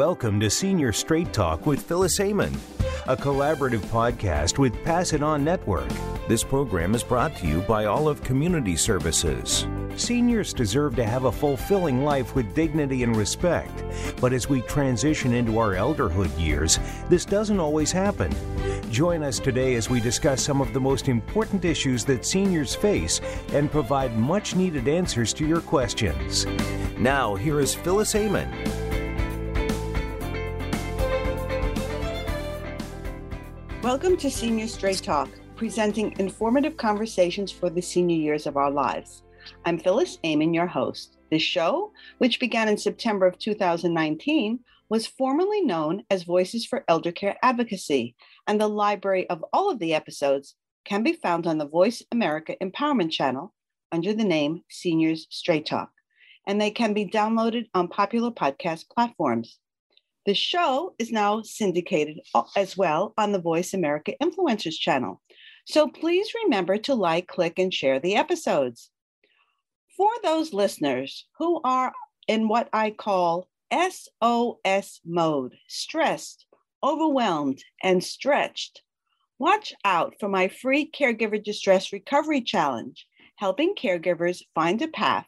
Welcome to Senior Straight Talk with Phyllis Amon, a collaborative podcast with Pass It On Network. This program is brought to you by Olive Community Services. Seniors deserve to have a fulfilling life with dignity and respect, but as we transition into our elderhood years, this doesn't always happen. Join us today as we discuss some of the most important issues that seniors face and provide much needed answers to your questions. Now, here is Phyllis Amon. Welcome to Senior Straight Talk, presenting informative conversations for the senior years of our lives. I'm Phyllis Amon, your host. This show, which began in September of 2019, was formerly known as Voices for Elder Care Advocacy, and the library of all of the episodes can be found on the Voice America Empowerment Channel under the name Seniors Straight Talk, and they can be downloaded on popular podcast platforms. The show is now syndicated uh, as well on the Voice America Influencers channel. So please remember to like, click, and share the episodes. For those listeners who are in what I call SOS mode, stressed, overwhelmed, and stretched, watch out for my free Caregiver Distress Recovery Challenge, helping caregivers find a path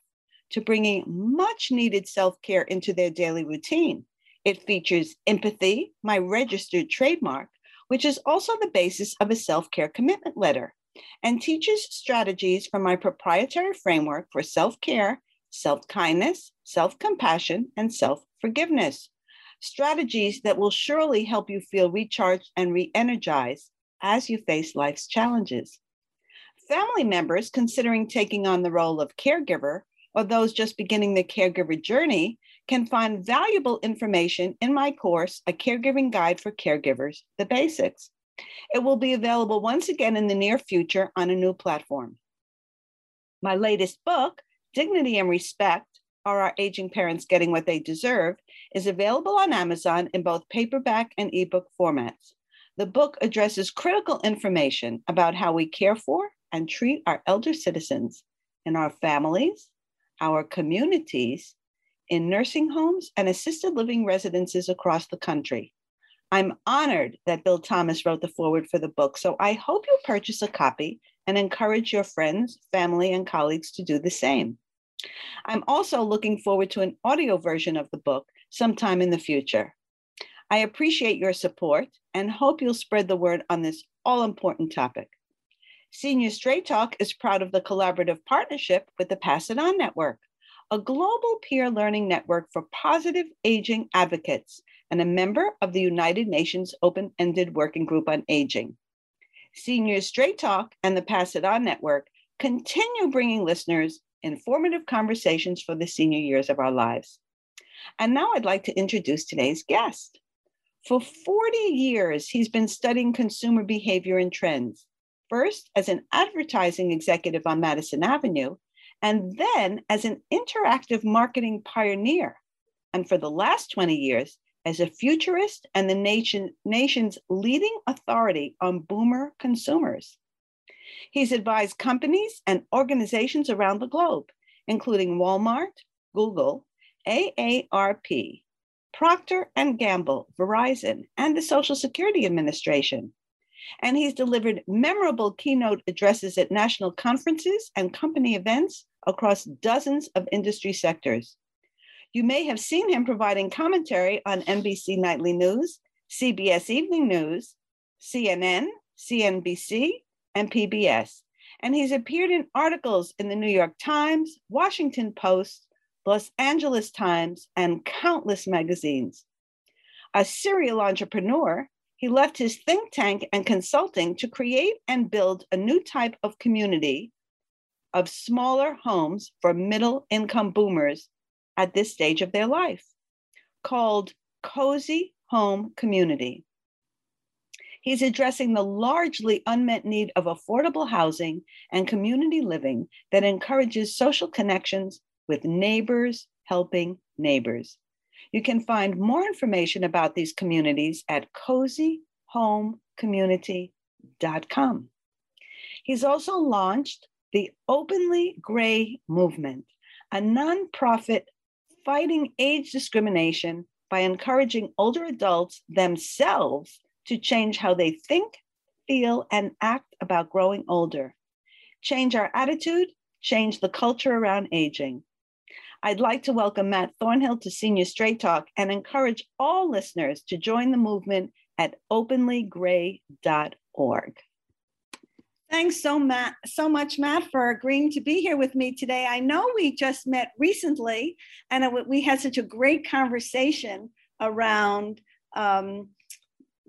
to bringing much needed self care into their daily routine. It features empathy, my registered trademark, which is also the basis of a self care commitment letter, and teaches strategies from my proprietary framework for self care, self kindness, self compassion, and self forgiveness. Strategies that will surely help you feel recharged and re energized as you face life's challenges. Family members considering taking on the role of caregiver or those just beginning the caregiver journey can find valuable information in my course, A Caregiving Guide for Caregivers The Basics. It will be available once again in the near future on a new platform. My latest book, Dignity and Respect Are Our Aging Parents Getting What They Deserve, is available on Amazon in both paperback and ebook formats. The book addresses critical information about how we care for and treat our elder citizens in our families, our communities, in nursing homes and assisted living residences across the country. I'm honored that Bill Thomas wrote the foreword for the book, so I hope you'll purchase a copy and encourage your friends, family, and colleagues to do the same. I'm also looking forward to an audio version of the book sometime in the future. I appreciate your support and hope you'll spread the word on this all important topic. Senior Straight Talk is proud of the collaborative partnership with the Pass It On Network, a global peer learning network for positive aging advocates and a member of the United Nations Open Ended Working Group on Aging. Senior Straight Talk and the Pass It On Network continue bringing listeners informative conversations for the senior years of our lives. And now I'd like to introduce today's guest. For 40 years, he's been studying consumer behavior and trends first as an advertising executive on Madison Avenue, and then as an interactive marketing pioneer. And for the last 20 years, as a futurist and the nation, nation's leading authority on boomer consumers. He's advised companies and organizations around the globe, including Walmart, Google, AARP, Procter and Gamble, Verizon, and the Social Security Administration and he's delivered memorable keynote addresses at national conferences and company events across dozens of industry sectors. You may have seen him providing commentary on NBC Nightly News, CBS Evening News, CNN, CNBC, and PBS. And he's appeared in articles in the New York Times, Washington Post, Los Angeles Times, and countless magazines. A serial entrepreneur, he left his think tank and consulting to create and build a new type of community of smaller homes for middle income boomers at this stage of their life called Cozy Home Community. He's addressing the largely unmet need of affordable housing and community living that encourages social connections with neighbors helping neighbors. You can find more information about these communities at cozyhomecommunity.com. He's also launched the Openly Gray Movement, a nonprofit fighting age discrimination, by encouraging older adults themselves to change how they think, feel, and act about growing older. Change our attitude, change the culture around aging. I'd like to welcome Matt Thornhill to Senior Straight Talk and encourage all listeners to join the movement at openlygray.org. Thanks so, Matt, so much, Matt, for agreeing to be here with me today. I know we just met recently, and we had such a great conversation around um,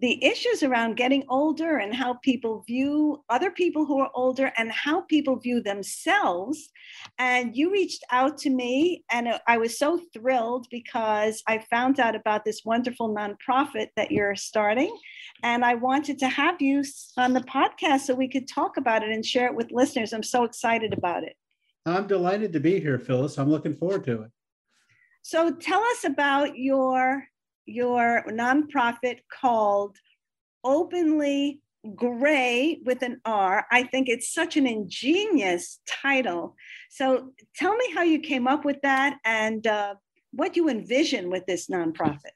the issues around getting older and how people view other people who are older and how people view themselves. And you reached out to me, and I was so thrilled because I found out about this wonderful nonprofit that you're starting. And I wanted to have you on the podcast so we could talk about it and share it with listeners. I'm so excited about it. I'm delighted to be here, Phyllis. I'm looking forward to it. So tell us about your your nonprofit called Openly Gray with an R. I think it's such an ingenious title. So tell me how you came up with that and uh, what you envision with this nonprofit.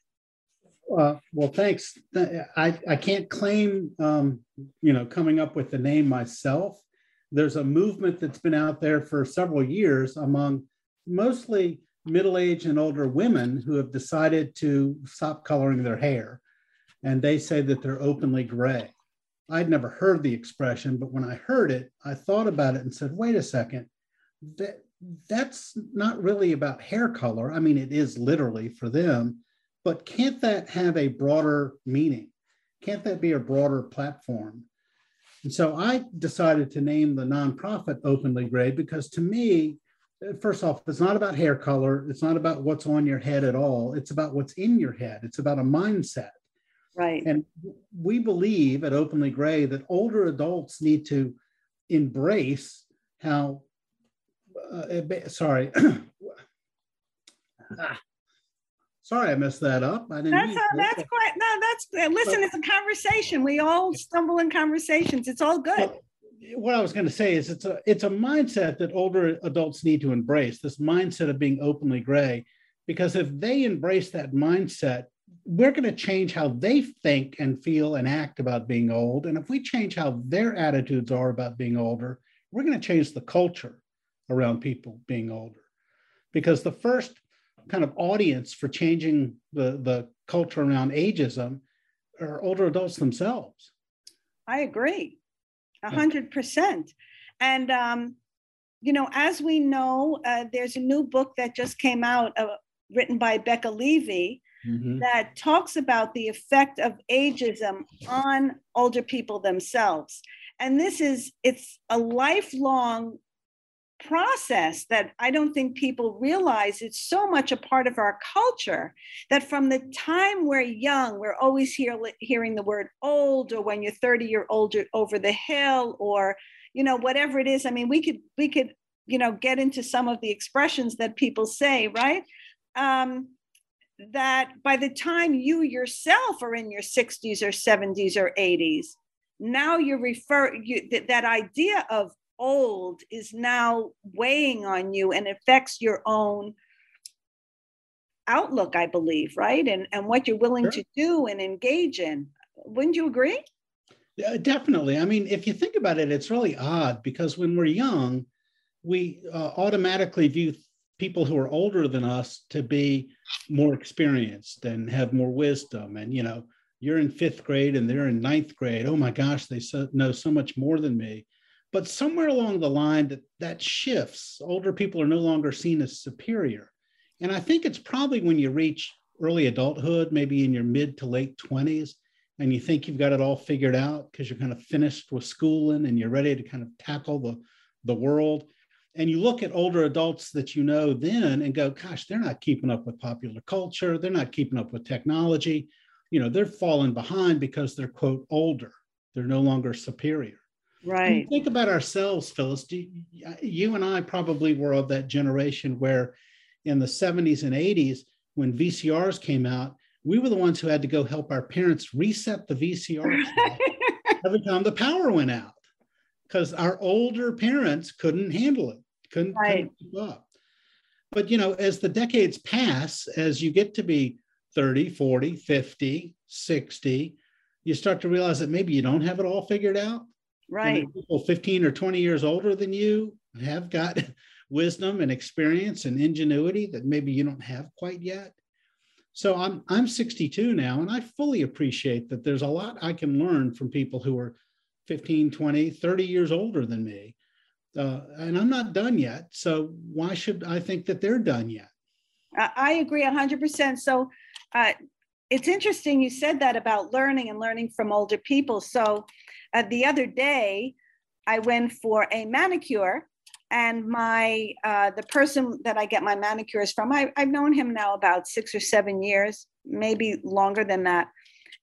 Uh, well, thanks. I, I can't claim, um, you know, coming up with the name myself. There's a movement that's been out there for several years among mostly middle aged and older women who have decided to stop coloring their hair. And they say that they're openly gray. I'd never heard the expression, but when I heard it, I thought about it and said, wait a second, that, that's not really about hair color. I mean, it is literally for them, but can't that have a broader meaning? Can't that be a broader platform? And so I decided to name the nonprofit Openly Gray because to me, first off, it's not about hair color. It's not about what's on your head at all. It's about what's in your head. It's about a mindset. Right. And we believe at Openly Gray that older adults need to embrace how, uh, sorry. ah, sorry, I messed that up. I didn't. That's, a, that's quite, no, that's, listen, but, it's a conversation. We all stumble in conversations. It's all good. But, what I was going to say is it's a it's a mindset that older adults need to embrace. This mindset of being openly gray, because if they embrace that mindset, we're going to change how they think and feel and act about being old. And if we change how their attitudes are about being older, we're going to change the culture around people being older. Because the first kind of audience for changing the, the culture around ageism are older adults themselves. I agree. A hundred percent. And um, you know, as we know, uh, there's a new book that just came out, uh, written by Becca Levy, mm-hmm. that talks about the effect of ageism on older people themselves. And this is it's a lifelong process that I don't think people realize it's so much a part of our culture that from the time we're young, we're always hear, hearing the word old, or when you're 30, you're older over the hill, or you know, whatever it is. I mean, we could we could, you know, get into some of the expressions that people say, right? Um, that by the time you yourself are in your 60s or 70s or 80s, now you refer you, that, that idea of old is now weighing on you and affects your own outlook i believe right? And and what you're willing sure. to do and engage in. Wouldn't you agree? Yeah, definitely. I mean if you think about it it's really odd because when we're young we uh, automatically view people who are older than us to be more experienced and have more wisdom. And you know you're in fifth grade and they're in ninth grade. Oh my gosh they so, know so much more than me but somewhere along the line that that shifts. Older people are no longer seen as superior. And i think it's probably when you reach early adulthood maybe in your mid to late 20s and you think you've got it all figured out because you're kind of finished with schooling and you're ready to kind of tackle the the world. And you look at older adults that you know then and go gosh they're not keeping up with popular culture. They're not keeping up with technology. You know they're falling behind because they're quote older. They're no longer superior Right. think about ourselves, Phyllis. You, you and I probably were of that generation where in the 70s and 80s, when VCRs came out, we were the ones who had to go help our parents reset the VCR every time the power went out because our older parents couldn't handle it, couldn't, right. couldn't keep up. But you know, as the decades pass, as you get to be 30, 40, 50, 60, you start to realize that maybe you don't have it all figured out. Right. people 15 or 20 years older than you have got wisdom and experience and ingenuity that maybe you don't have quite yet. So I'm I'm 62 now and I fully appreciate that there's a lot I can learn from people who are 15, 20, 30 years older than me. Uh, and I'm not done yet. So why should I think that they're done yet? I agree 100%. So uh, it's interesting you said that about learning and learning from older people. So uh, the other day, I went for a manicure and my uh, the person that i get my manicures from I, i've known him now about six or seven years maybe longer than that.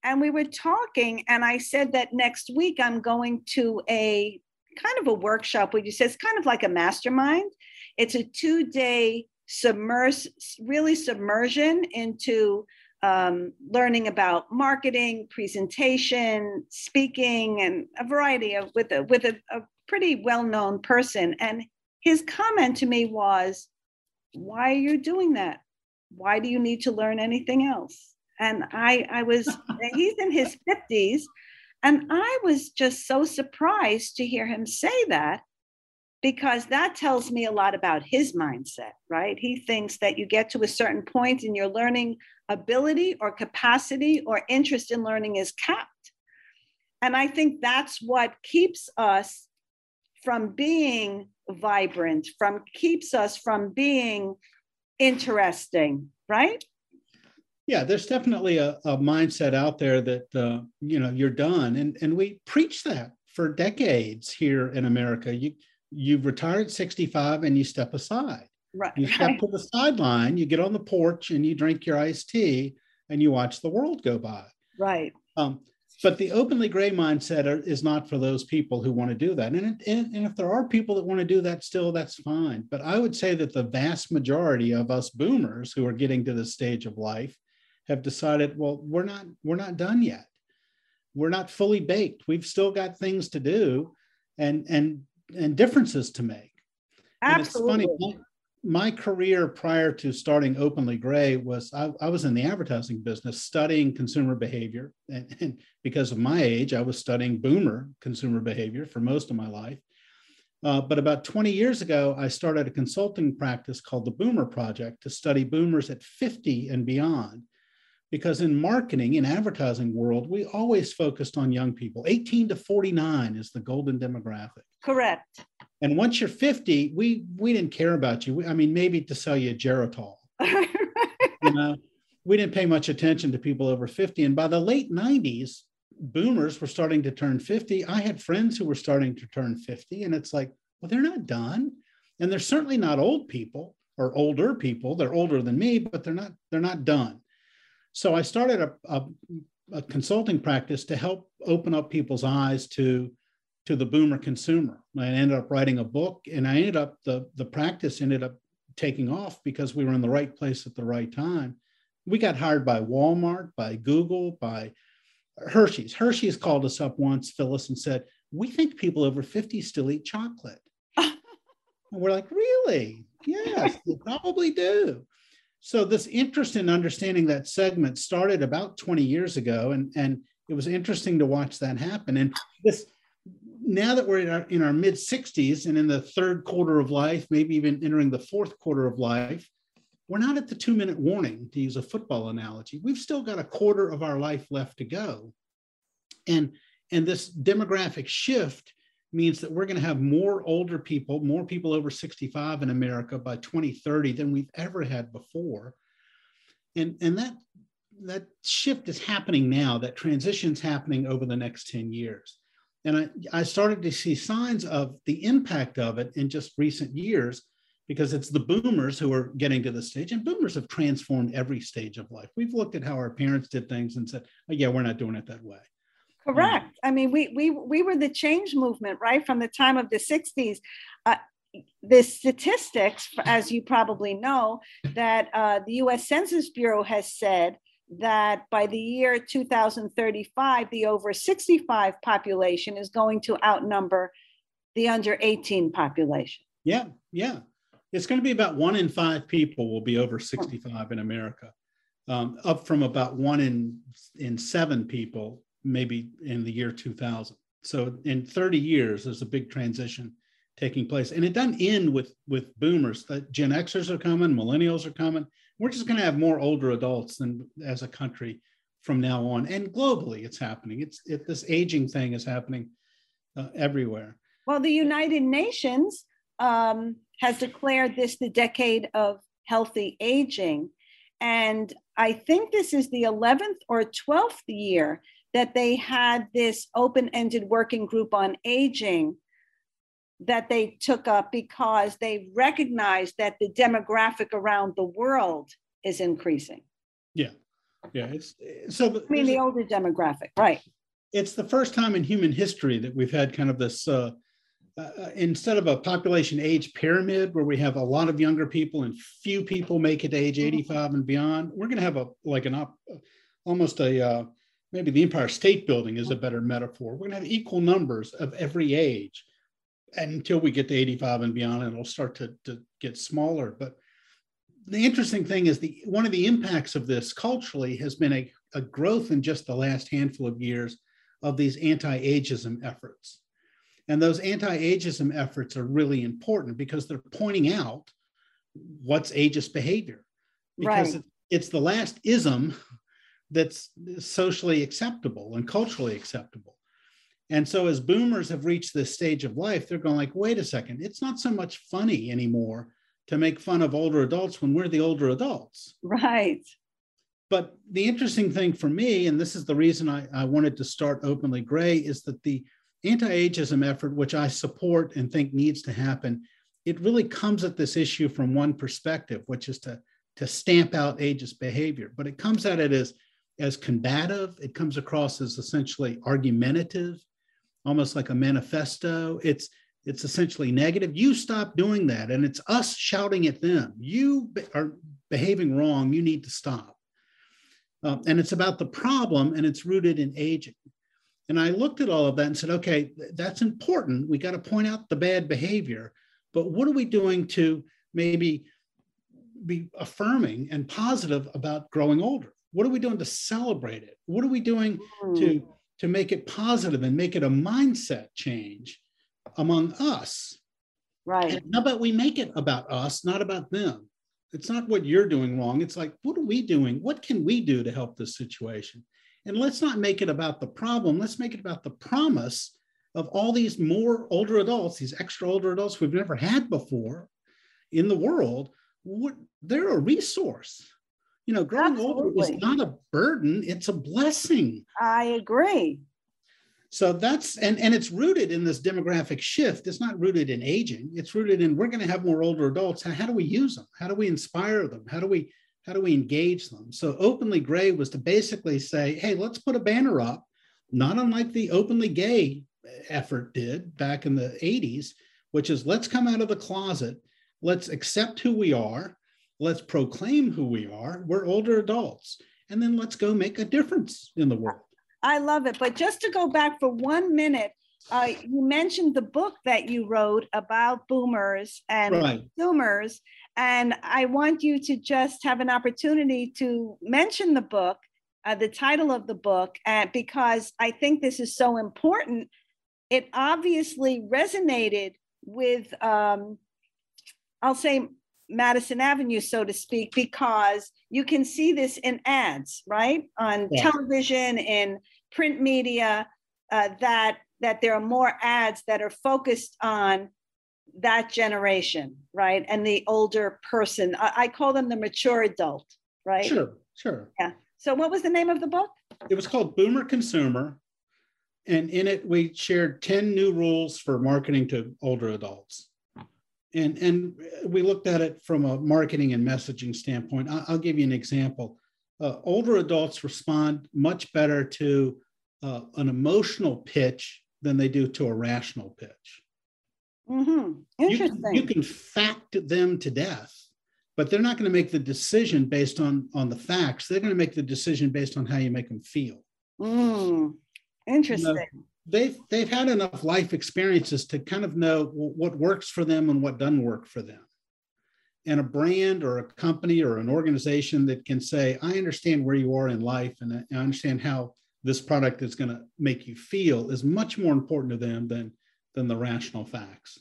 And we were talking and i said that next week i'm going to a kind of a workshop where you say it's kind of like a mastermind. It's a two day submerse really submersion into um, learning about marketing presentation speaking and a variety of with a with a, a pretty well-known person and his comment to me was, Why are you doing that? Why do you need to learn anything else? And I, I was, he's in his 50s. And I was just so surprised to hear him say that because that tells me a lot about his mindset, right? He thinks that you get to a certain point in your learning ability or capacity or interest in learning is capped. And I think that's what keeps us from being vibrant, from keeps us from being interesting, right? Yeah, there's definitely a, a mindset out there that uh, you know you're done, and and we preach that for decades here in America. You you retire at 65 and you step aside. Right. You step right. to the sideline, you get on the porch and you drink your iced tea and you watch the world go by. Right. Um, but the openly gray mindset are, is not for those people who want to do that. And, and, and if there are people that want to do that still, that's fine. But I would say that the vast majority of us boomers who are getting to this stage of life have decided, well, we're not, we're not done yet. We're not fully baked. We've still got things to do and, and, and differences to make. Absolutely. And it's funny, my career prior to starting Openly Gray was I, I, was in the advertising business studying consumer behavior. And, and, because of my age, I was studying boomer consumer behavior for most of my life. Uh, but about 20 years ago, I started a consulting practice called the Boomer Project to study boomers at 50 and beyond. Because in marketing, in advertising world, we always focused on young people. 18 to 49 is the golden demographic. Correct. And once you're 50, we we didn't care about you. I mean, maybe to sell you Geritol. you know, we didn't pay much attention to people over 50. And by the late 90s, boomers were starting to turn 50. I had friends who were starting to turn 50, and it's like, well, they're not done. And they're certainly not old people or older people. They're older than me, but they're not, they're not done. So I started a, a, a consulting practice to help open up people's eyes to to the boomer consumer. I ended up writing a book and I ended up, the, the practice ended up taking off because we were in the right place at the right time. We got hired by Walmart, by Google, by Hershey's. Hershey's called us up once, Phyllis, and said, We think people over 50 still eat chocolate. and we're like, Really? Yes, they probably do. So, this interest in understanding that segment started about 20 years ago, and, and it was interesting to watch that happen. And this now that we're in our, in our mid 60s and in the third quarter of life, maybe even entering the fourth quarter of life, we're not at the two minute warning, to use a football analogy. We've still got a quarter of our life left to go. And, and this demographic shift means that we're going to have more older people, more people over 65 in America by 2030 than we've ever had before. And, and that, that shift is happening now, that transition's happening over the next 10 years. And I, I started to see signs of the impact of it in just recent years because it's the boomers who are getting to the stage and boomers have transformed every stage of life. We've looked at how our parents did things and said oh, yeah we're not doing it that way. Correct. Um, i mean we we we were the change movement right from the time of the 60s uh, the statistics as you probably know that uh, the us census bureau has said that by the year 2035, the over 65 population is going to outnumber the under 18 population. Yeah, yeah. It's going to be about one in five people will be over 65 in America. um, up from about one in in seven people maybe in the year 2000. So in 30 years, there's a big transition taking place, and it doesn't end with with boomers. That Gen Xers are coming, millennials are coming. We're just going to have more older adults than as a country from now on, and globally, it's happening. It's it, this aging thing is happening uh, everywhere. Well, the United Nations um, has declared this the decade of healthy aging. And I think this is the 11th or 12th year that they had this open ended working group on aging that they took up because they recognized that the demographic around the world is increasing. Yeah. Yeah. It's so, I mean, the older demographic, right. It's the first time in human history that we've had kind of this uh, uh, instead of a population age pyramid where we have a lot of younger people and few people make it to age mm-hmm. 85 and beyond, we're going to have a like an op, almost a uh, maybe the Empire State Building is a better metaphor. We're going to have equal numbers of every age until we get to 85 and beyond, it'll start to, to get smaller. But the interesting thing is the one of the impacts of this culturally has been a, a growth in just the last handful of years of these anti-ageism efforts and those anti ageism efforts are really important because they're pointing out what's ageist behavior. Because right. it's the last ism that's socially acceptable and culturally acceptable. And so as boomers have reached this stage of life, they're going like, wait a second, it's not so much funny anymore to make fun of older adults when we're the older adults. Right. But the interesting thing for me, and this is the reason I, I wanted to start Openly Gray, is that the anti-ageism effort, which I support and think needs to happen, it really comes at this issue from one perspective, which is to, to stamp out ageist behavior. But it comes at it as, as combative. It comes across as essentially argumentative, almost like a manifesto. It's it's essentially negative. You stop doing that, and it's us shouting at them. You are behaving wrong. You need to stop. Um, and it's about the problem, and it's rooted in aging. And I looked at all of that and said, okay, that's important. We got to point out the bad behavior, but what are we doing to maybe be affirming and positive about growing older? What are we doing to celebrate it? What are we doing to, to make it positive and make it a mindset change among us? Right. And how about we make it about us, not about them? It's not what you're doing wrong. It's like, what are we doing? What can we do to help this situation? And let's not make it about the problem. Let's make it about the promise of all these more older adults, these extra older adults we've never had before in the world. What, they're a resource. You know, growing Absolutely. older is not a burden, it's a blessing. I agree. So that's and and it's rooted in this demographic shift. It's not rooted in aging. It's rooted in we're going to have more older adults. How, how do we use them? How do we inspire them? How do we how do we engage them? So openly gray was to basically say, hey, let's put a banner up, not unlike the openly gay effort did back in the 80s, which is let's come out of the closet, let's accept who we are, let's proclaim who we are. We're older adults, and then let's go make a difference in the world. I love it. But just to go back for one minute, uh, you mentioned the book that you wrote about boomers and right. consumers. And I want you to just have an opportunity to mention the book, uh, the title of the book, uh, because I think this is so important. It obviously resonated with, um, I'll say, Madison Avenue, so to speak, because you can see this in ads, right? On yeah. television, in print media, uh, that that there are more ads that are focused on that generation, right? And the older person. I, I call them the mature adult, right? Sure, sure. Yeah. So, what was the name of the book? It was called Boomer Consumer. And in it, we shared 10 new rules for marketing to older adults. And, and we looked at it from a marketing and messaging standpoint. I'll, give you an example. Uh, older adults respond much better to uh, an emotional pitch than they do to a rational pitch. Mm-hmm. Interesting. You, you, can fact them to death, but they're not going to make the decision based on on the facts. They're going to make the decision based on how you make them feel. Mm. Interesting. You know, they've they've had enough life experiences to kind of know what works for them and what doesn't work for them. and a brand or a company or an organization that can say, I understand where you are in life and I understand how this product is going to make you feel is much more important to them than, than the rational facts.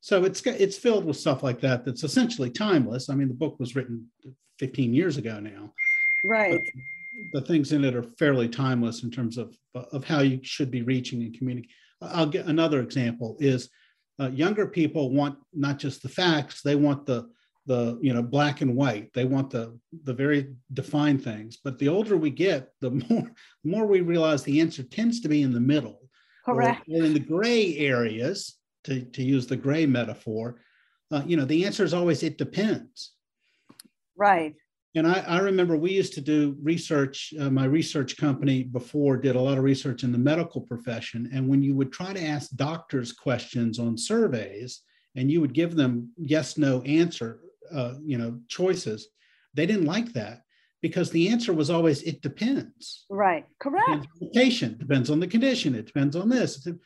So it's, it's filled with stuff like that that's essentially timeless. I mean, the book was written 15 years ago now. Right. The things in it are fairly timeless in terms of, of how you should be reaching and communicating. I'll get another example is uh, younger people want not just the facts, they want the the you know black and white. They want the the very defined things. But the older we get the more the more we realize the answer tends to be in the middle. Correct. Or, or in the gray areas to, to use the gray metaphor uh, you know the answer is always it depends. Right and I, I remember we used to do research uh, my research company before did a lot of research in the medical profession. And when you would try to ask doctors questions on surveys and you would give them yes no answer uh, you know choices they didn't like that because the answer was always it depends. Right. Correct. The patient depends on the condition it depends on this. Right.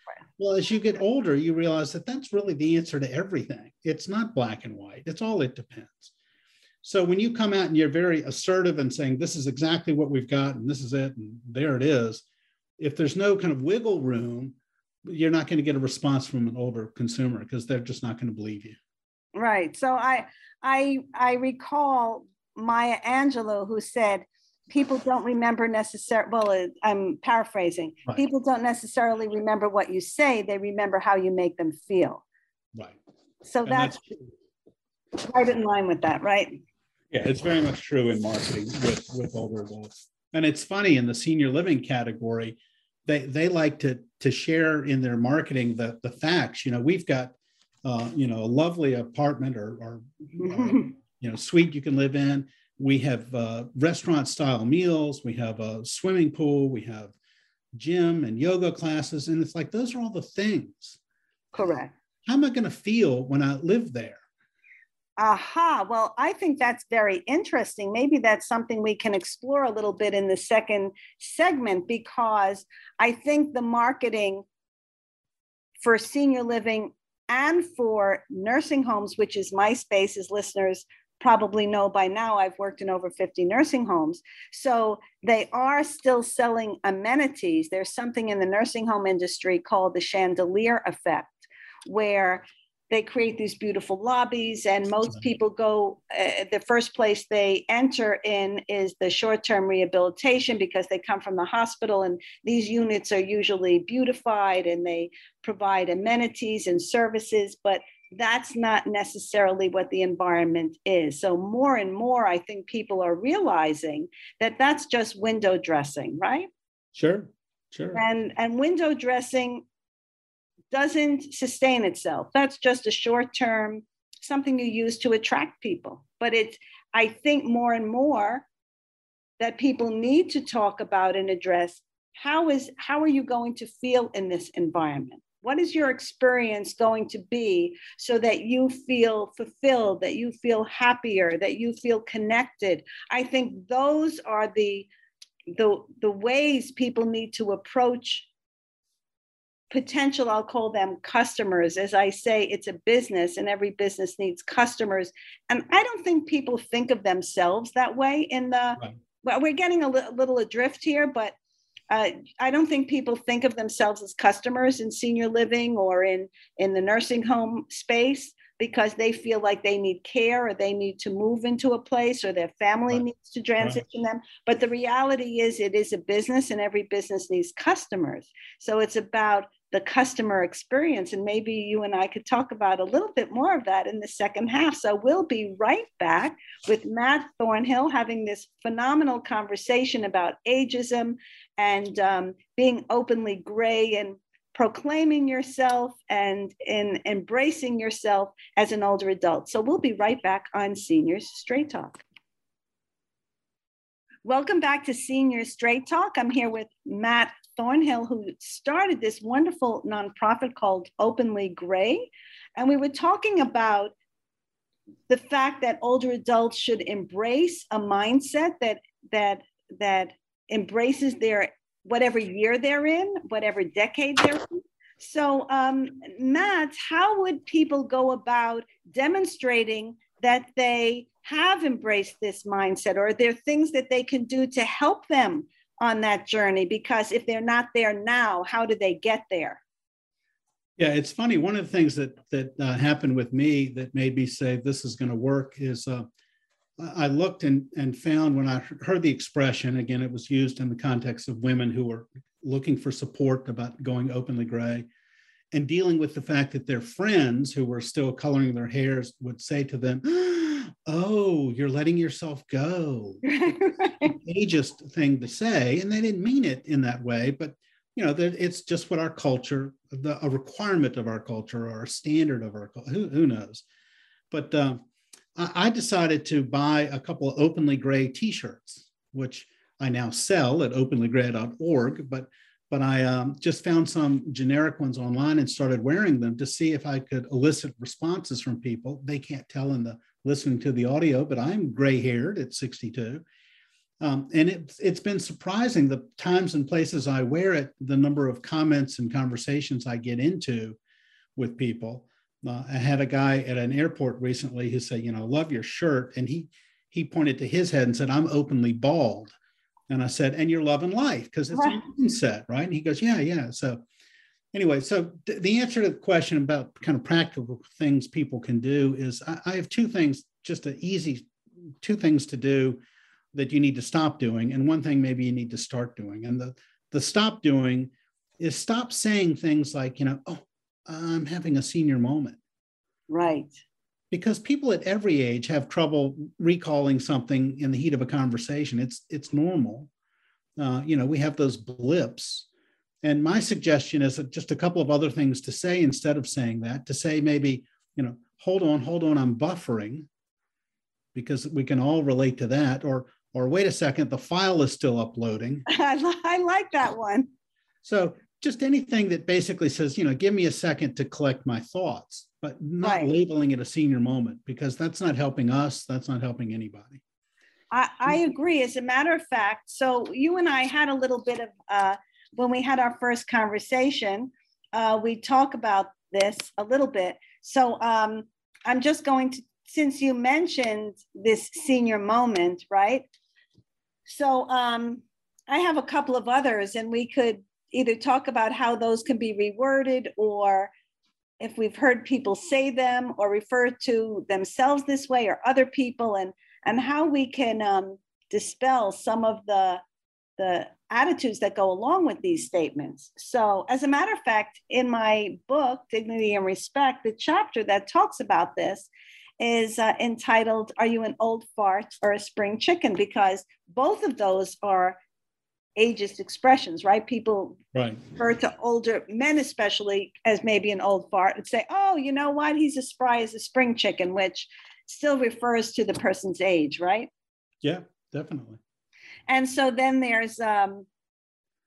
well as you get older you realize that that's really the answer to everything. It's not black and white. It's all it depends so when you come out and you're very assertive and saying this is exactly what we've got and this is it and there it is if there's no kind of wiggle room you're not going to get a response from an older consumer because they're just not going to believe you. Right. So i I I recall Maya Angelou who said people don't remember necessarily well uh, i'm paraphrasing. Right. people don't necessarily remember what you say they remember how you make them feel. Right. So that's, that's, right in line with that right yeah it's very much true in marketing with with older adults and it's funny in the senior living category they they like to to share in their marketing the the facts you know we've got uh, you know, a lovely apartment or, or uh, you know, suite you can live in. We have uh, restaurant style meals. We have a swimming pool. We have gym and yoga classes. And it's like, those are all the things. Correct. How am I going to feel when I live there? Aha. Well, I think that's very interesting. Maybe that's something we can explore a little bit in the second segment because I think the marketing for senior living and for nursing homes, which is my space, as listeners probably know by now, I've worked in over 50 nursing homes. So they are still selling amenities. There's something in the nursing home industry called the chandelier effect, where they create these beautiful lobbies and most people go uh, the first place they enter in is the short-term rehabilitation because they come from the hospital and these units are usually beautified and they provide amenities and services but that's not necessarily what the environment is. So more and more i think people are realizing that that's just window dressing right? Sure sure. And and window dressing doesn't sustain itself. That's just a short term, something you use to attract people. But it's, I think, more and more that people need to talk about and address how is how are you going to feel in this environment what is your experience going to be so that you feel fulfilled that you feel happier that you feel connected i think those are the the the ways people need to approach potential, I'll call them customers. As I say, it's a business and every business needs customers. And I don't think people think of themselves that way in the, right. well, we're getting a li- little adrift here, but uh, I don't think people think of themselves as customers in senior living or in, in the nursing home space because they feel like they need care or they need to move into a place or their family right. needs to transition right. them. But the reality is, it is a business and every business needs customers. So it's about the customer experience. And maybe you and I could talk about a little bit more of that in the second half. So we'll be right back with Matt Thornhill having this phenomenal conversation about ageism and um, being openly gray and proclaiming yourself and in embracing yourself as an older adult. So we'll be right back on Seniors Straight Talk. Welcome back to Seniors Straight Talk. I'm here with Matt Thornhill, who started this wonderful nonprofit called Openly Gray. And we were talking about the fact that older adults should embrace a mindset that that that embraces their whatever year they're in, whatever decade they're in. So, um, Matt, how would people go about demonstrating that they have embraced this mindset or are there things that they can do to help them on that journey because if they're not there now how do they get there? Yeah it's funny. One of the things that that uh, happened with me that made me say this is going to work is uh, i looked and and found when i heard the expression again it was used in the context of women who were looking for support about going openly gray and dealing with the fact that their friends who were still coloring their hairs would say to them oh, you're letting yourself go. ageist thing to say, and they didn't mean it in that way, but you know, it's just what our culture, the, a requirement of our culture or a standard of our culture, who, who knows? But uh, I, I decided to buy a couple of openly gray t-shirts, which I now sell at openlygray.org, but but I um, just found some generic ones online and started wearing them to see if I could elicit responses from people. They can't tell in the listening to the audio, but I'm gray haired at 62. Um, and it, it's been surprising the times and places I wear it, the number of comments and conversations I get into with people. Uh, I had a guy at an airport recently who said, you know, love your shirt. And he, he pointed to his head and said, I'm openly bald. And I said, and you're loving life because it's right. a mindset, right? And he goes, yeah, yeah. So anyway, so the answer to the question about kind of practical things people can do is I, I have two things, just an easy two things to do that you need to stop doing, and one thing maybe you need to start doing. And the the stop doing is stop saying things like, you know, oh, I'm having a senior moment. Right. Because people at every age have trouble recalling something in the heat of a conversation. It's it's normal. Uh, you know, we have those blips and my suggestion is just a couple of other things to say instead of saying that, to say maybe, you know, hold on, hold on, I'm buffering, because we can all relate to that. Or, or wait a second, the file is still uploading. I like that one. So just anything that basically says, you know, give me a second to collect my thoughts, but not right. labeling it a senior moment because that's not helping us. That's not helping anybody. I, I agree. As a matter of fact, so you and I had a little bit of uh, when we had our first conversation, uh, we talk about this a little bit. So um, I'm just going to, since you mentioned this senior moment, right? So um, I have a couple of others, and we could either talk about how those can be reworded or if we've heard people say them or refer to themselves this way or other people and and how we can um, dispel some of the the attitudes that go along with these statements. So, as a matter of fact, in my book, Dignity and Respect, the chapter that talks about this is uh, entitled, Are You an Old Fart or a Spring Chicken? Because both of those are ageist expressions, right? People right. refer to older men, especially, as maybe an old fart and say, Oh, you know what? He's as spry as a spring chicken, which still refers to the person's age, right? Yeah, definitely. And so then there's, um,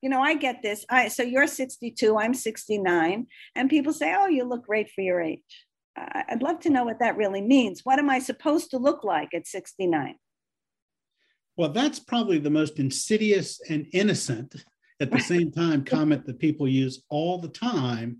you know, I get this. I so you're 62, I'm 69, and people say, "Oh, you look great for your age." I'd love to know what that really means. What am I supposed to look like at 69? Well, that's probably the most insidious and innocent at the same time comment that people use all the time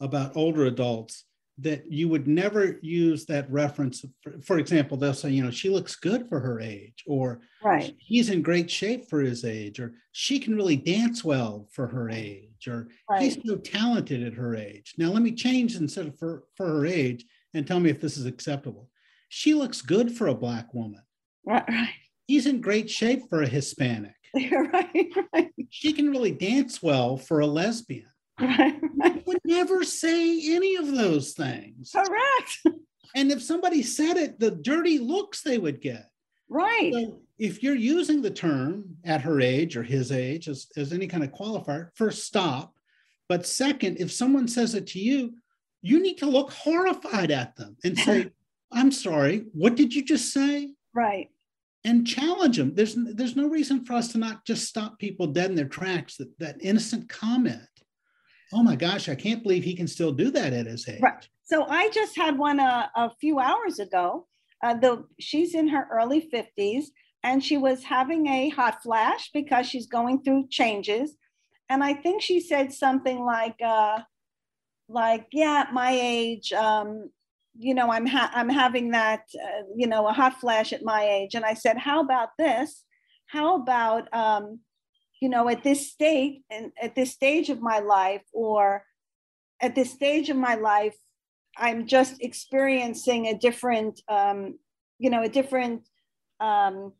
about older adults that you would never use that reference. For, for, example, they'll say, you know, she looks good for her age, or right. he's in great shape for his age, or she can really dance well for her age, or right. he's so talented at her age. Now, let me change instead of for, for her age and tell me if this is acceptable. She looks good for a Black woman. Right. right. He's in great shape for a Hispanic. right, right. She can really dance well for a lesbian. Right, right. would never say any of those things. Correct. And if somebody said it, the dirty looks they would get. Right. So if you're using the term at her age or his age as, as any kind of qualifier, first stop. But second, if someone says it to you, you need to look horrified at them and say, I'm sorry, what did you just say? Right. And challenge them. There's there's no reason for us to not just stop people dead in their tracks. That that innocent comment oh my gosh, I can't believe he can still do that at his age. Right. So I just had one uh, a few hours ago. Uh, the she's in her early 50s and she was having a hot flash because she's going through changes. And I think she said something like, uh, like, yeah, at my age, um, you know, I'm ha- I'm having that, uh, you know, a hot flash at my age, and I said, how about this? How about, um, you know, at this state and at this stage of my life, or at this stage of my life, I'm just experiencing a different, um, you know, a different um,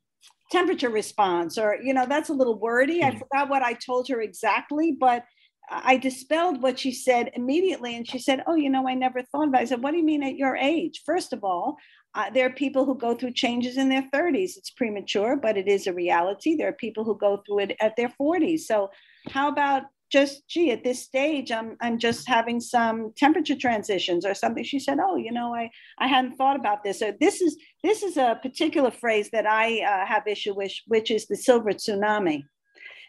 temperature response, or you know, that's a little wordy. Mm-hmm. I forgot what I told her exactly, but I dispelled what she said immediately. And she said, Oh, you know, I never thought about it. I said, What do you mean at your age? First of all, uh, there are people who go through changes in their 30s. It's premature, but it is a reality. There are people who go through it at their 40s. So, how about just, gee, at this stage, I'm, I'm just having some temperature transitions or something. She said, Oh, you know, I, I hadn't thought about this. So, this is, this is a particular phrase that I uh, have issue with, which is the silver tsunami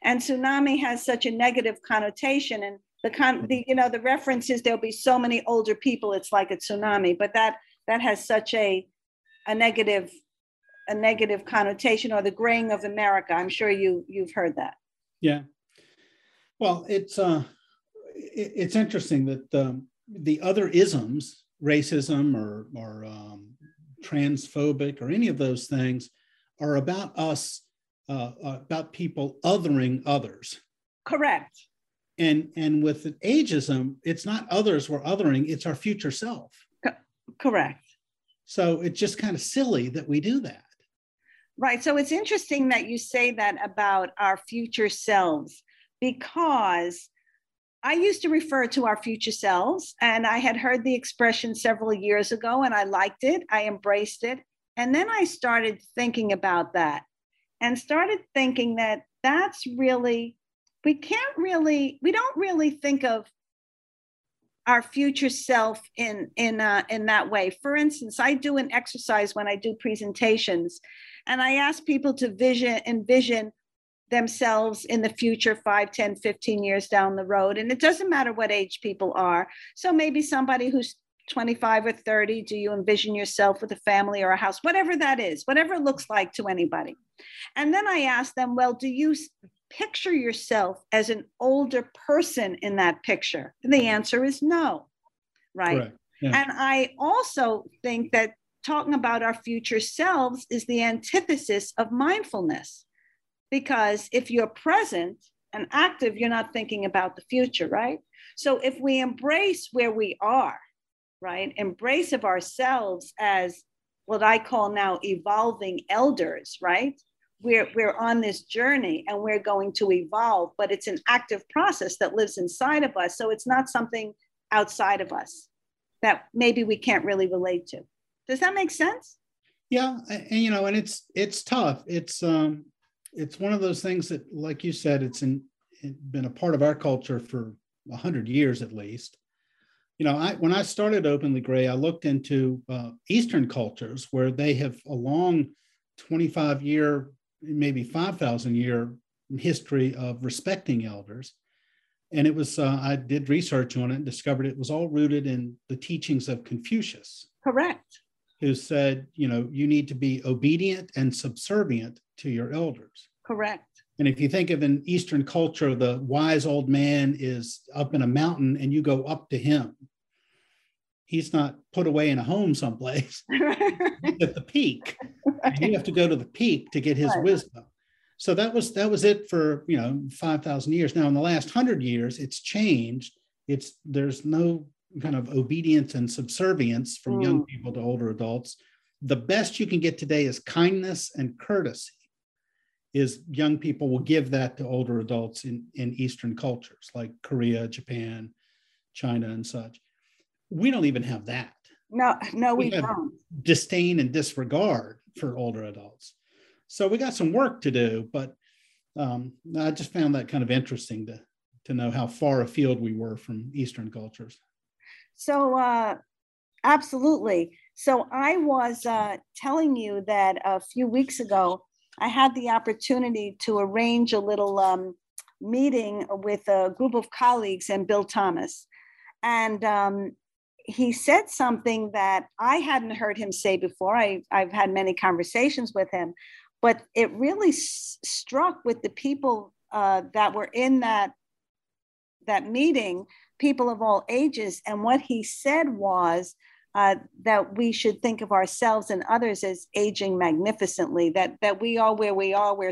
and tsunami has such a negative connotation and the con the you know the reference is there'll be so many older people it's like a tsunami but that that has such a a negative a negative connotation or the graying of america i'm sure you you've heard that yeah well it's uh it, it's interesting that um, the other isms racism or or um, transphobic or any of those things are about us uh, uh, about people othering others. Correct. And and with ageism, it's not others we're othering; it's our future self. Co- correct. So it's just kind of silly that we do that. Right. So it's interesting that you say that about our future selves because I used to refer to our future selves, and I had heard the expression several years ago, and I liked it. I embraced it. And then I started thinking about that and started thinking that that's really, we can't really, we don't really think of our future self in in uh, in that way. For instance, I do an exercise when I do presentations, and I ask people to vision envision themselves in the future 5 10 15 years down the road and it doesn't matter what age people are so maybe somebody who's 25 or 30? Do you envision yourself with a family or a house? Whatever that is, whatever it looks like to anybody. And then I ask them, well, do you picture yourself as an older person in that picture? And the answer is no, right? Yeah. And I also think that talking about our future selves is the antithesis of mindfulness. Because if you're present and active, you're not thinking about the future, right? So if we embrace where we are, right? Embrace of ourselves as what I call now evolving elders, right? We're, we're on this journey and we're going to evolve, but it's an active process that lives inside of us. So it's not something outside of us that maybe we can't really relate to. Does that make sense? Yeah, and you know, and it's it's tough. It's um, it's one of those things that, like you said, it's in, it's been a part of our culture for a hundred years at least you know, I, when I started Openly Gray, I looked into uh, Eastern cultures where they have a long 25 year, maybe 5,000 year history of respecting elders. And it was, uh, I did research on it and discovered it was all rooted in the teachings of Confucius. Correct. Who said, you know, you need to be obedient and subservient to your elders. Correct. And if you think of an Eastern culture, the wise old man is up in a mountain and you go up to him. He's not put away in a home someplace at the peak. Right. You have to go to the peak to get his right. wisdom. So that was that was it for you know five thousand years. Now in the last hundred years, it's changed. It's there's no kind of obedience and subservience from mm. young people to older adults. The best you can get today is kindness and courtesy is young people will give that to older adults in, in Eastern cultures like Korea, Japan, China, and such. We don't even have that. No, no, we, we don't. Disdain and disregard for older adults. So we got some work to do, but um, I just found that kind of interesting to to know how far afield we were from Eastern cultures. So, uh, absolutely. So I was uh, telling you that a few weeks ago I had the opportunity to arrange a little um, meeting with a group of colleagues and Bill Thomas. And um, he said something that I hadn't heard him say before. I, I've had many conversations with him, but it really s- struck with the people uh, that were in that that meeting, people of all ages. And what he said was, uh, that we should think of ourselves and others as aging magnificently, that, that we are where we are, we're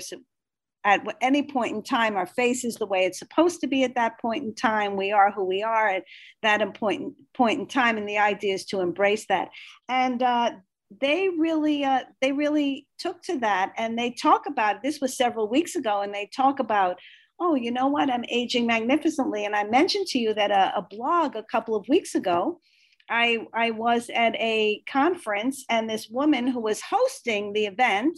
at any point in time, our face is the way it's supposed to be at that point in time. We are who we are at that important point, in time. And the idea is to embrace that. And uh, they really, uh, they really took to that and they talk about. This was several weeks ago, and they talk about oh, you know what? I'm aging magnificently. And I mentioned to you that a, a blog a couple of weeks ago I, I was at a conference and this woman who was hosting the event,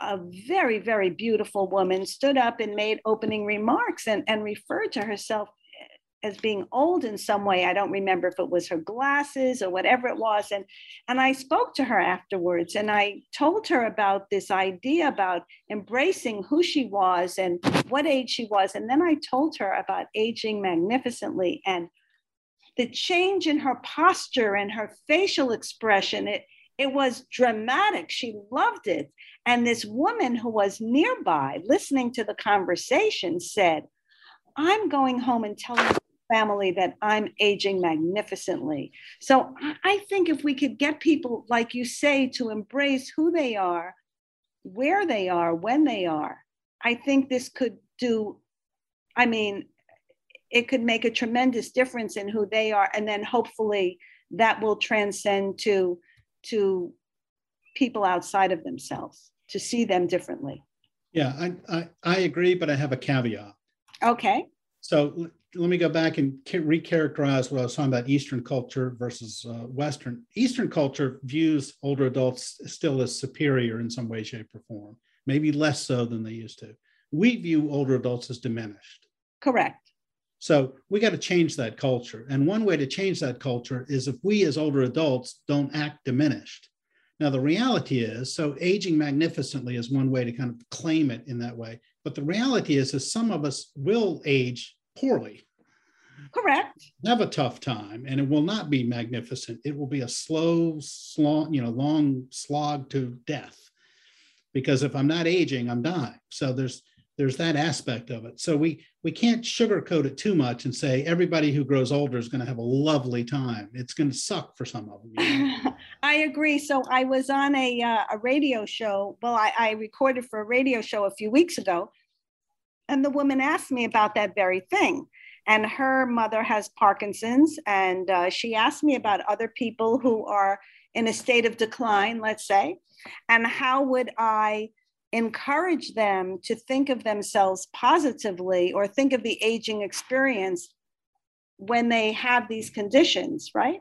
a very, very beautiful woman, stood up and made opening remarks and, and referred to herself as being old in some way. I don't remember if it was her glasses or whatever it was. And, and I spoke to her afterwards and I told her about this idea about embracing who she was and what age she was. And then I told her about aging magnificently and the change in her posture and her facial expression, it, it was dramatic. She loved it. And this woman who was nearby listening to the conversation said, I'm going home and telling my family that I'm aging magnificently. So I think if we could get people, like you say, to embrace who they are, where they are, when they are, I think this could do, I mean, it could make a tremendous difference in who they are and then hopefully that will transcend to to people outside of themselves to see them differently yeah i i, I agree but i have a caveat okay so let me go back and recharacterize what I was talking about Eastern culture versus uh, Western. Eastern culture views older adults still as superior in some way, shape, or form, maybe less so than they used to. We view older adults as diminished. Correct. So we got to change that culture. And one way to change that culture is if we as older adults don't act diminished. Now, the reality is so aging magnificently is one way to kind of claim it in that way. But the reality is, is some of us will age poorly. Correct. Have a tough time, and it will not be magnificent. It will be a slow, slog, you know, long slog to death. Because if I'm not aging, I'm dying. So there's there's that aspect of it. So we we can't sugarcoat it too much and say everybody who grows older is going to have a lovely time. It's going to suck for some of them. You know? I agree. So I was on a uh, a radio show. Well, I, I recorded for a radio show a few weeks ago, and the woman asked me about that very thing. And her mother has Parkinson's, and uh, she asked me about other people who are in a state of decline, let's say, and how would I encourage them to think of themselves positively or think of the aging experience when they have these conditions, right?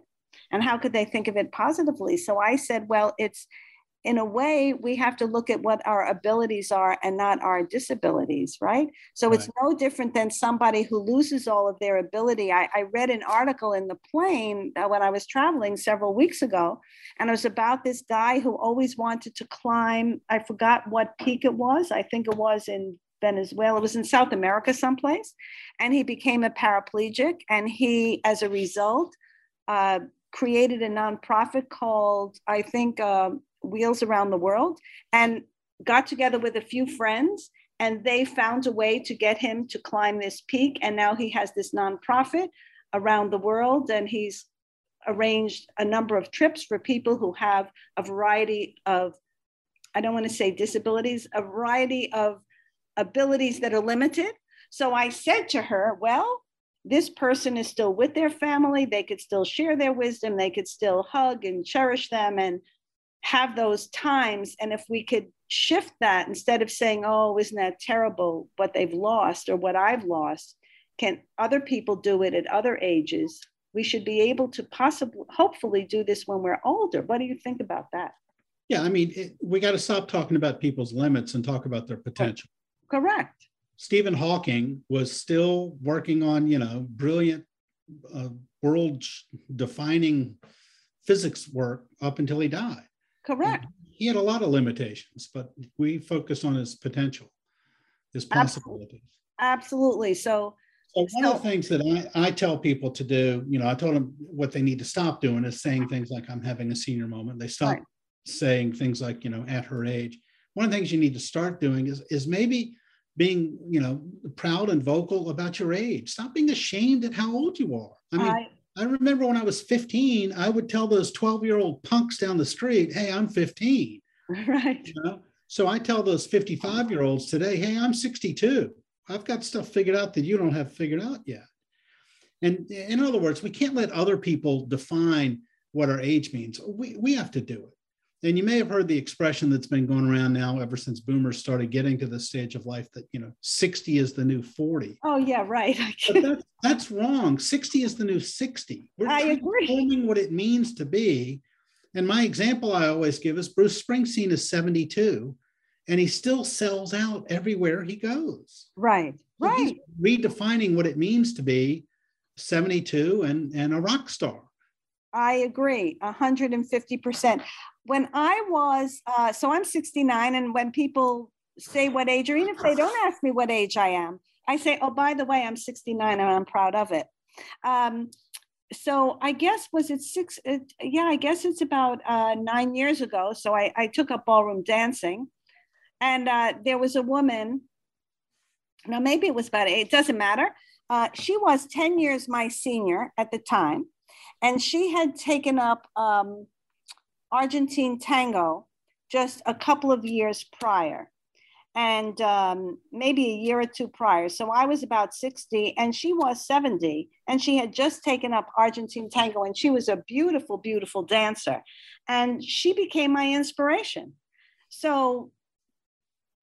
And how could they think of it positively? So I said, well, it's in a way, we have to look at what our abilities are and not our disabilities, right? So right. it's no different than somebody who loses all of their ability. I, I read an article in the plane uh, when I was traveling several weeks ago, and it was about this guy who always wanted to climb, I forgot what peak it was. I think it was in Venezuela. It was in South America someplace. And he became a paraplegic. And he, as a result, uh, created a nonprofit called, I think, um, Wheels Around the World and got together with a few friends and they found a way to get him to climb this peak. And now he has this nonprofit around the world and he's arranged a number of trips for people who have a variety of, I don't want to say disabilities, a variety of abilities that are limited. So I said to her, well, this person is still with their family. They could still share their wisdom. They could still hug and cherish them and have those times. And if we could shift that instead of saying, oh, isn't that terrible what they've lost or what I've lost, can other people do it at other ages? We should be able to possibly, hopefully, do this when we're older. What do you think about that? Yeah, I mean, it, we got to stop talking about people's limits and talk about their potential. Correct. Stephen Hawking was still working on, you know, brilliant, uh, world defining physics work up until he died. Correct. He had a lot of limitations, but we focused on his potential, his possibilities. Absolutely. So, so one so, of the things that I, I tell people to do, you know, I told them what they need to stop doing is saying things like, I'm having a senior moment. They stop right. saying things like, you know, at her age. One of the things you need to start doing is, is maybe being, you know, proud and vocal about your age. Stop being ashamed at how old you are. I mean, I, I remember when I was 15, I would tell those 12 year old punks down the street, hey, I'm 15. Right. You know? So I tell those 55 year olds today, hey, I'm 62. I've got stuff figured out that you don't have figured out yet. And in other words, we can't let other people define what our age means. We, we have to do it. And you may have heard the expression that's been going around now ever since boomers started getting to the stage of life that, you know, 60 is the new 40. Oh, yeah, right. But that's, that's wrong. 60 is the new 60. We're I transforming what it means to be. And my example I always give is Bruce Springsteen is 72 and he still sells out everywhere he goes. Right, So he's right. redefining what it means to be 72 and, and a rock star. I agree, 150%. When I was, uh, so I'm 69, and when people say what age, or even if they don't ask me what age I am, I say, oh, by the way, I'm 69 and I'm proud of it. Um, so I guess, was it six? It, yeah, I guess it's about uh, nine years ago. So I, I took up ballroom dancing, and uh, there was a woman, now maybe it was about eight, it doesn't matter. Uh, she was 10 years my senior at the time and she had taken up um, Argentine tango just a couple of years prior, and um, maybe a year or two prior. So I was about 60 and she was 70, and she had just taken up Argentine tango, and she was a beautiful, beautiful dancer. And she became my inspiration. So,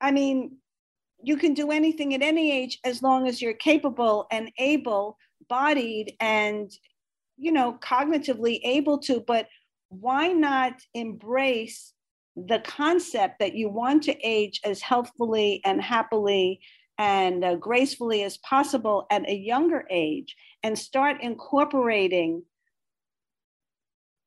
I mean, you can do anything at any age as long as you're capable and able bodied and you know cognitively able to but why not embrace the concept that you want to age as healthfully and happily and uh, gracefully as possible at a younger age and start incorporating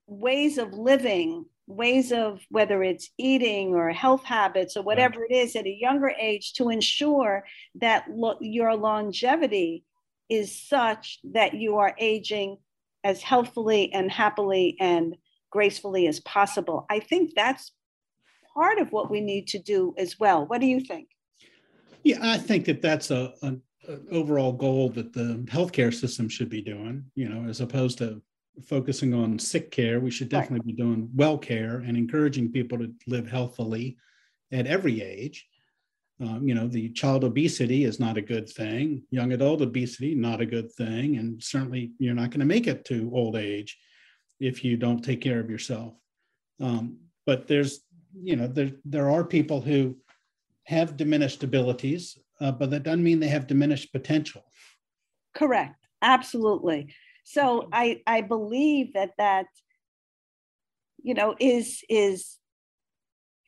ways of living ways of whether it's eating or health habits or whatever right. it is at a younger age to ensure that lo- your longevity is such that you are aging as healthfully and happily and gracefully as possible. I think that's part of what we need to do as well. What do you think? Yeah, I think that that's a, a, a overall goal that the healthcare system should be doing. You know, as opposed to focusing on sick care, we should definitely right. be doing well care and encouraging people to live healthily at every age. Um, you know, the child obesity is not a good thing. Young adult obesity, not a good thing. And certainly you're not going to make it to old age if you don't take care of yourself. Um, but there's, you know, there, there are people who have diminished abilities, uh, but that doesn't mean they have diminished potential. Correct. Absolutely. So I, I believe that that, you know, is, is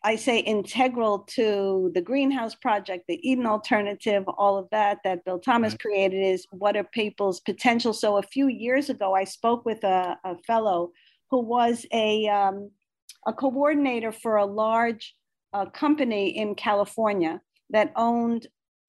I say integral to the greenhouse project, the Eden alternative, all of that that Bill Thomas right. created is what are people's potential. So a few years ago, I spoke with a, a fellow who was a, um, a coordinator for a large uh, company in California that owned,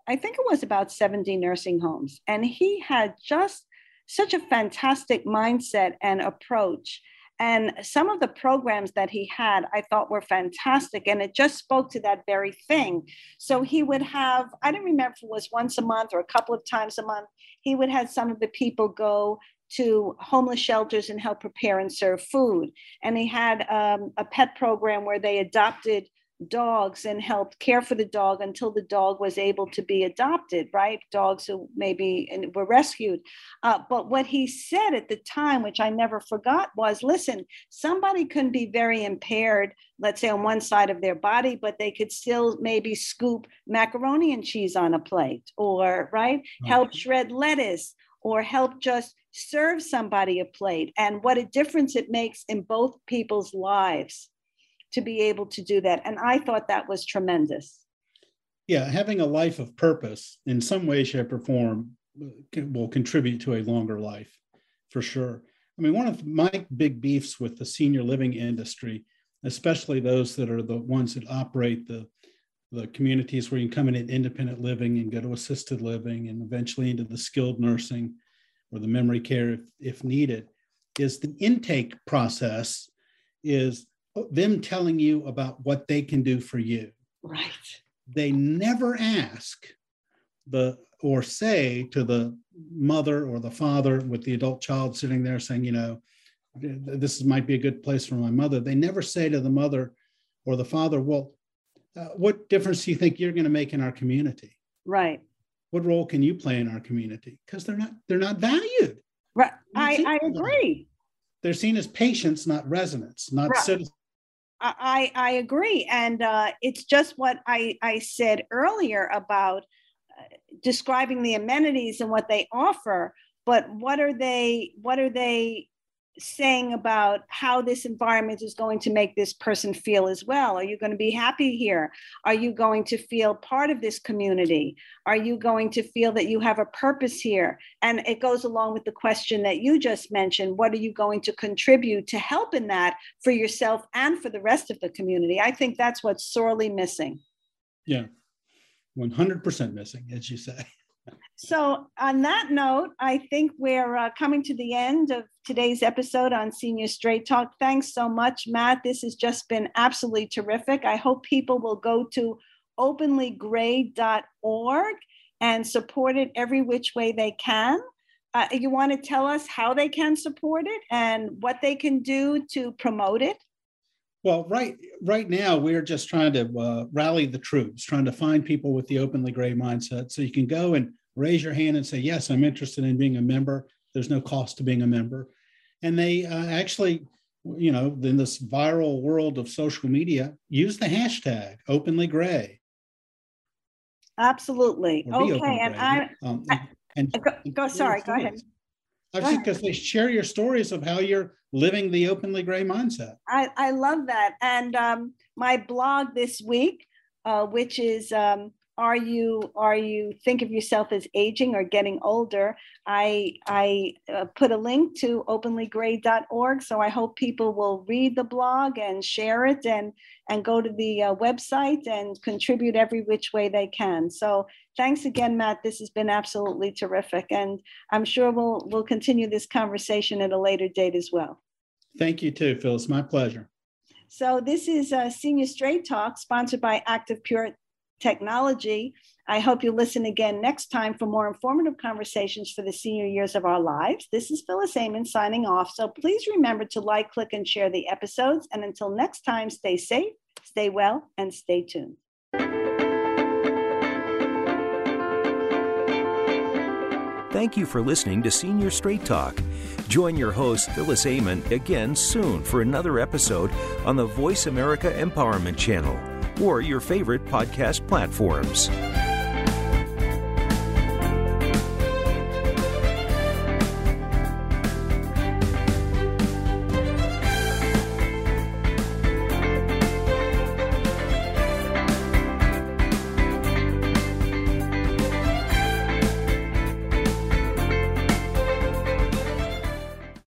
I think it was about 70 nursing homes. And he had just such a fantastic mindset and approach and some of the programs that he had, I thought were fantastic. And it just spoke to that very thing. So he would have, I don't remember if it was once a month or a couple of times a month, he would have some of the people go to homeless shelters and help prepare and serve food. And he had um, a pet program where they adopted dogs and helped care for the dog until the dog was able to be adopted, right? Dogs who maybe were rescued. Uh, but what he said at the time, which I never forgot, was listen, somebody can be very impaired, let's say on one side of their body, but they could still maybe scoop macaroni and cheese on a plate or, right? Okay. Help shred lettuce or help just serve somebody a plate and what a difference it makes in both people's lives to be able to do that. And I thought that was tremendous. Yeah, having a life of purpose in some way, shape, or form will contribute to a longer life for sure. I mean, one of my big beefs with the senior living industry, especially those that are the ones that operate the the communities where you can come in at independent living and go to assisted living and eventually into the skilled nursing or the memory care if, if needed, is the intake process is them telling you about what they can do for you. Right. They never ask the or say to the mother or the father with the adult child sitting there saying, you know, this might be a good place for my mother. They never say to the mother or the father, well, uh, what difference do you think you're going to make in our community? Right. What role can you play in our community? Because they're not they're not valued. Right. I, I agree. They're seen as patients, not residents, not right. citizens. I, I agree. And uh, it's just what I, I said earlier about uh, describing the amenities and what they offer. But what are they, what are they saying about how this environment is going to make this person feel as well. Are you going to be happy here? Are you going to feel part of this community? Are you going to feel that you have a purpose here? And it goes along with the question that you just mentioned what are you going to contribute to help in that for yourself and for the rest of the community? I think that's what's sorely missing. Yeah, 100% missing, as you say. So, on that note, I think we're uh, coming to the end of today's episode on Senior Straight Talk. Thanks so much, Matt. This has just been absolutely terrific. I hope people will go to openlygray.org and support it every which way they can. Uh, you want to tell us how they can support it and what they can do to promote it? Well, right right now we're just trying to uh, rally the troops, trying to find people with the openly gray mindset. So you can go and raise your hand and say, "Yes, I'm interested in being a member." There's no cost to being a member, and they uh, actually, you know, in this viral world of social media, use the hashtag openly gray. Absolutely. Okay, and I, um, and, go, go sorry, go ahead. Because they share your stories of how you're living the openly gray mindset. I, I love that. And um, my blog this week, uh, which is um, are you are you think of yourself as aging or getting older i i uh, put a link to openlygray.org so i hope people will read the blog and share it and and go to the uh, website and contribute every which way they can so thanks again matt this has been absolutely terrific and i'm sure we'll we'll continue this conversation at a later date as well Thank you too, Phyllis. My pleasure. So this is a Senior Straight Talk sponsored by Active Pure Technology. I hope you listen again next time for more informative conversations for the senior years of our lives. This is Phyllis Amon signing off. So please remember to like, click, and share the episodes. And until next time, stay safe, stay well, and stay tuned. Thank you for listening to Senior Straight Talk. Join your host, Phyllis Amon, again soon for another episode on the Voice America Empowerment Channel or your favorite podcast platforms.